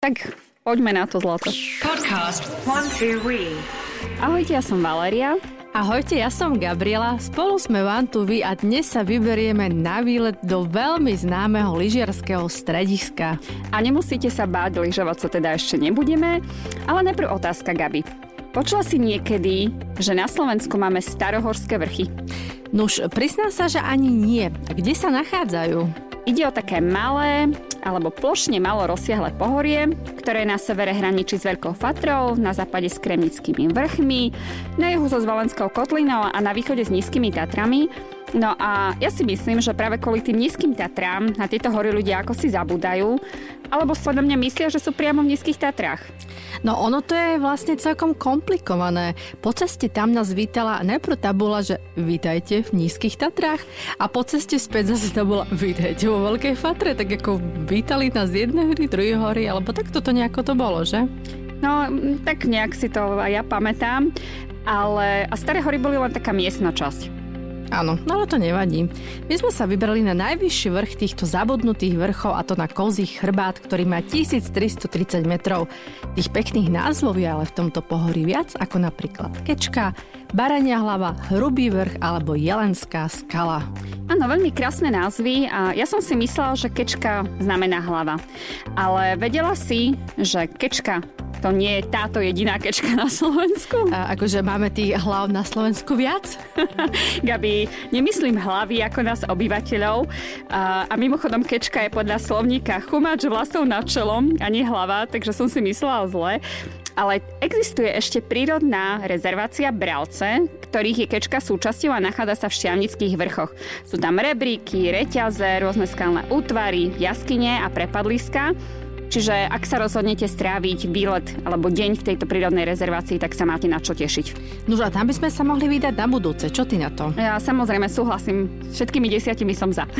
Tak poďme na to zlato. Podcast One, two, Ahojte, ja som Valeria. Ahojte, ja som Gabriela. Spolu sme Vantuvi a dnes sa vyberieme na výlet do veľmi známeho lyžiarského strediska. A nemusíte sa báť, lyžovať sa teda ešte nebudeme. Ale najprv otázka, Gabi. Počula si niekedy, že na Slovensku máme starohorské vrchy? Nuž, priznám sa, že ani nie. Kde sa nachádzajú? Ide o také malé alebo plošne malo rozsiahle pohorie, ktoré na severe hraničí s Veľkou Fatrou, na západe s Kremnickými vrchmi, na juhu so Zvolenskou kotlinou a na východe s Nízkymi Tatrami. No a ja si myslím, že práve kvôli tým nízkym Tatrám na tieto hory ľudia ako si zabúdajú, alebo sledo mňa myslia, že sú priamo v nízkych Tatrách. No ono to je vlastne celkom komplikované. Po ceste tam nás vítala najprv tabula, že vítajte v nízkych Tatrách a po ceste späť zase bola vítajte vo Veľkej Fatre, tak ako vítali nás z jednej hory, druhej hory, alebo tak toto nejako to bolo, že? No, tak nejak si to aj ja pamätám. Ale a Staré hory boli len taká miestna časť. Áno, no ale to nevadí. My sme sa vybrali na najvyšší vrch týchto zabudnutých vrchov a to na kozí chrbát, ktorý má 1330 metrov. Tých pekných názvov je ale v tomto pohorí viac ako napríklad Kečka, Barania hlava, Hrubý vrch alebo Jelenská skala. Áno, veľmi krásne názvy a ja som si myslela, že Kečka znamená hlava. Ale vedela si, že Kečka to nie je táto jediná kečka na Slovensku. A akože máme tých hlav na Slovensku viac? Gabi, nemyslím hlavy ako nás obyvateľov. A, a mimochodom kečka je podľa slovníka chumač vlasov nad čelom a nie hlava, takže som si myslela zle. Ale existuje ešte prírodná rezervácia Bralce, ktorých je kečka súčasťou a nachádza sa v Šťavnických vrchoch. Sú tam rebríky, reťaze, rôzne skalné útvary, jaskyne a prepadliska. Čiže ak sa rozhodnete stráviť výlet alebo deň v tejto prírodnej rezervácii, tak sa máte na čo tešiť. No a tam by sme sa mohli vydať na budúce. Čo ty na to? Ja samozrejme súhlasím. Všetkými desiatimi som za.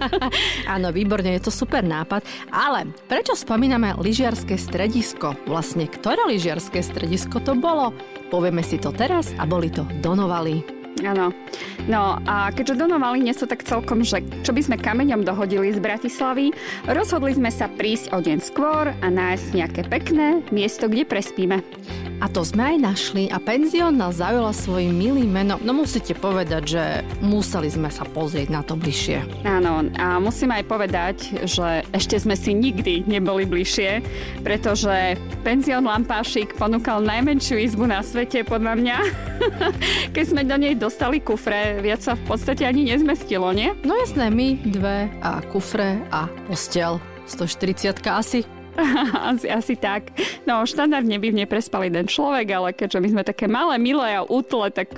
Áno, výborne, je to super nápad. Ale prečo spomíname lyžiarske stredisko? Vlastne ktoré lyžiarske stredisko to bolo? Povieme si to teraz a boli to Donovali. Áno. No a keďže donovali nie sú tak celkom, že čo by sme kameňom dohodili z Bratislavy, rozhodli sme sa prísť o deň skôr a nájsť nejaké pekné miesto, kde prespíme. A to sme aj našli a penzión nás zaujala svojim milým menom. No musíte povedať, že museli sme sa pozrieť na to bližšie. Áno, a musím aj povedať, že ešte sme si nikdy neboli bližšie, pretože penzión Lampášik ponúkal najmenšiu izbu na svete, podľa mňa. Keď sme do nej dostali kufre, viac sa v podstate ani nezmestilo, nie? No jasné, my dve a kufre a postel. 140 asi. asi, asi tak. No, štandardne by v nej prespal jeden človek, ale keďže my sme také malé, milé a útle, tak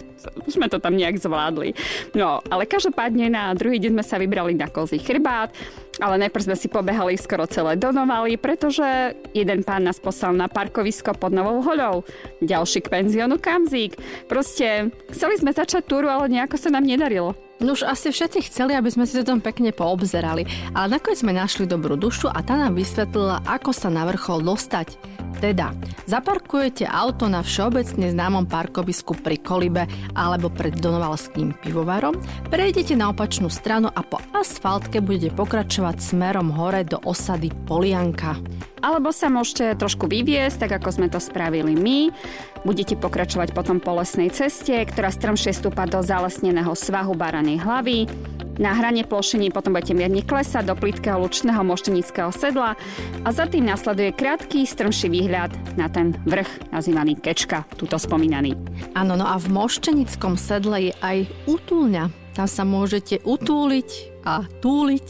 sme to tam nejak zvládli. No, ale každopádne na druhý deň sme sa vybrali na kozí chrbát, ale najprv sme si pobehali skoro celé donovali, pretože jeden pán nás poslal na parkovisko pod Novou hoľou, ďalší k penziónu Kamzík. Proste chceli sme začať túru, ale nejako sa nám nedarilo. No už asi všetci chceli, aby sme si to tam pekne poobzerali, ale nakoniec sme našli dobrú dušu a tá nám vysvetlila, ako sa na vrchol dostať. Teda, zaparkujete auto na všeobecne známom parkovisku pri Kolibe alebo pred Donovalským pivovarom, prejdete na opačnú stranu a po asfaltke budete pokračovať smerom hore do osady Polianka. Alebo sa môžete trošku vyviesť, tak ako sme to spravili my. Budete pokračovať potom po lesnej ceste, ktorá strmšie stúpa do zalesneného svahu Baranej hlavy. Na hrane plošení potom budete mierne klesať do plitkého lučného moštenického sedla a za tým nasleduje krátky, strmší výhľad na ten vrch nazývaný Kečka, túto spomínaný. Áno, no a v moštenickom sedle je aj útulňa. Tam sa môžete utúliť a túliť,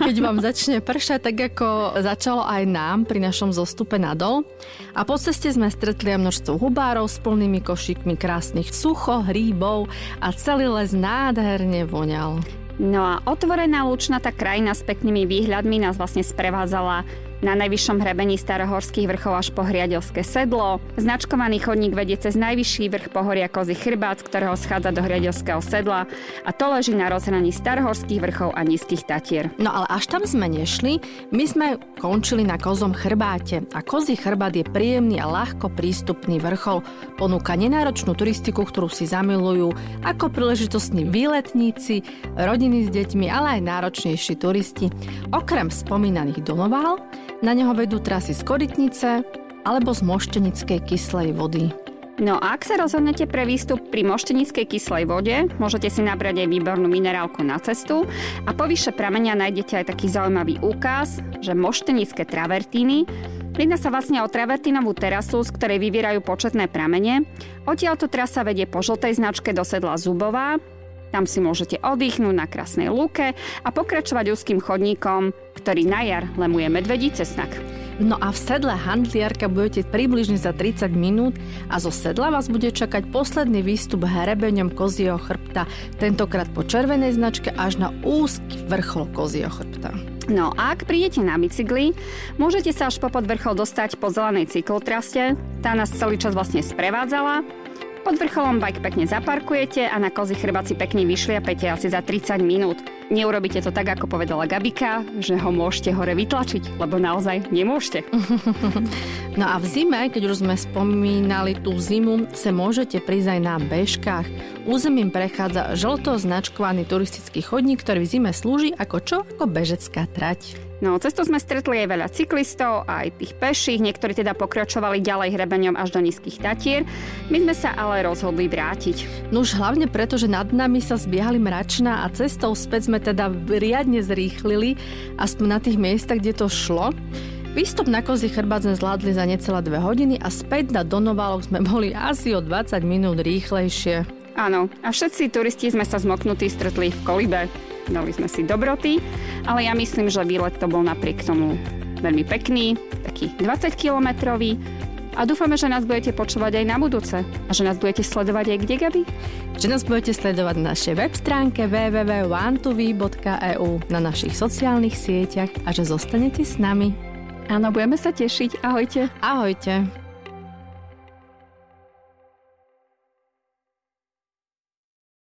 keď vám začne pršať, tak ako začalo aj nám pri našom zostupe nadol. A po ceste sme stretli aj množstvo hubárov s plnými košíkmi krásnych sucho, hríbov a celý les nádherne voňal. No a otvorená lučnatá krajina s peknými výhľadmi nás vlastne sprevádzala na najvyššom hrebení starohorských vrchov až po Hriadelské sedlo. Značkovaný chodník vedie cez najvyšší vrch pohoria Kozy chrbát, z ktorého schádza do Hriadelského sedla a to leží na rozhraní starohorských vrchov a nízkych tatier. No ale až tam sme nešli, my sme končili na Kozom chrbáte a Kozí chrbát je príjemný a ľahko prístupný vrchol. Ponúka nenáročnú turistiku, ktorú si zamilujú ako príležitostní výletníci, rodiny s deťmi, ale aj náročnejší turisti. Okrem spomínaných domovál Na neho vedú trasy z Korytnice alebo z Moštenickej kyslej vody. No a ak sa rozhodnete pre výstup pri moštenickej kyslej vode, môžete si nabrať aj výbornú minerálku na cestu a po pramenia nájdete aj taký zaujímavý úkaz, že moštenické travertíny Jedná sa vlastne o travertínovú terasu, z ktorej vyvierajú početné pramene. Odtiaľto trasa vedie po žltej značke do sedla Zubová, tam si môžete oddychnúť na krásnej lúke a pokračovať úzkým chodníkom, ktorý na jar lemuje medvedí cesnak. No a v sedle handliarka budete približne za 30 minút a zo sedla vás bude čakať posledný výstup hrebeňom kozieho chrbta, tentokrát po červenej značke až na úzky vrchol kozieho chrbta. No a ak prídete na bicykli, môžete sa až po podvrchol dostať po zelenej cyklotraste. Tá nás celý čas vlastne sprevádzala pod vrcholom bike pekne zaparkujete a na kozy chrbát si pekne vyšliapete asi za 30 minút. Neurobíte to tak, ako povedala Gabika, že ho môžete hore vytlačiť, lebo naozaj nemôžete. No a v zime, keď už sme spomínali tú zimu, sa môžete prísť aj na bežkách. Územím prechádza žlto značkovaný turistický chodník, ktorý v zime slúži ako čo? Ako bežecká trať. No, cesto sme stretli aj veľa cyklistov, aj tých peších, niektorí teda pokračovali ďalej hrebeňom až do nízkych tatier. My sme sa ale rozhodli vrátiť. No už hlavne preto, že nad nami sa zbiehali mračná a cestou späť sme teda riadne zrýchlili, aspoň na tých miestach, kde to šlo. Výstup na kozy chrbát sme zvládli za necelé dve hodiny a späť na Donovalok sme boli asi o 20 minút rýchlejšie. Áno, a všetci turisti sme sa zmoknutí stretli v kolibe dali sme si dobroty, ale ja myslím, že výlet to bol napriek tomu veľmi pekný, taký 20 kilometrový a dúfame, že nás budete počúvať aj na budúce a že nás budete sledovať aj kde, Gabi? Že nás budete sledovať na našej web stránke www.one2v.eu na našich sociálnych sieťach a že zostanete s nami. Áno, budeme sa tešiť. Ahojte. Ahojte.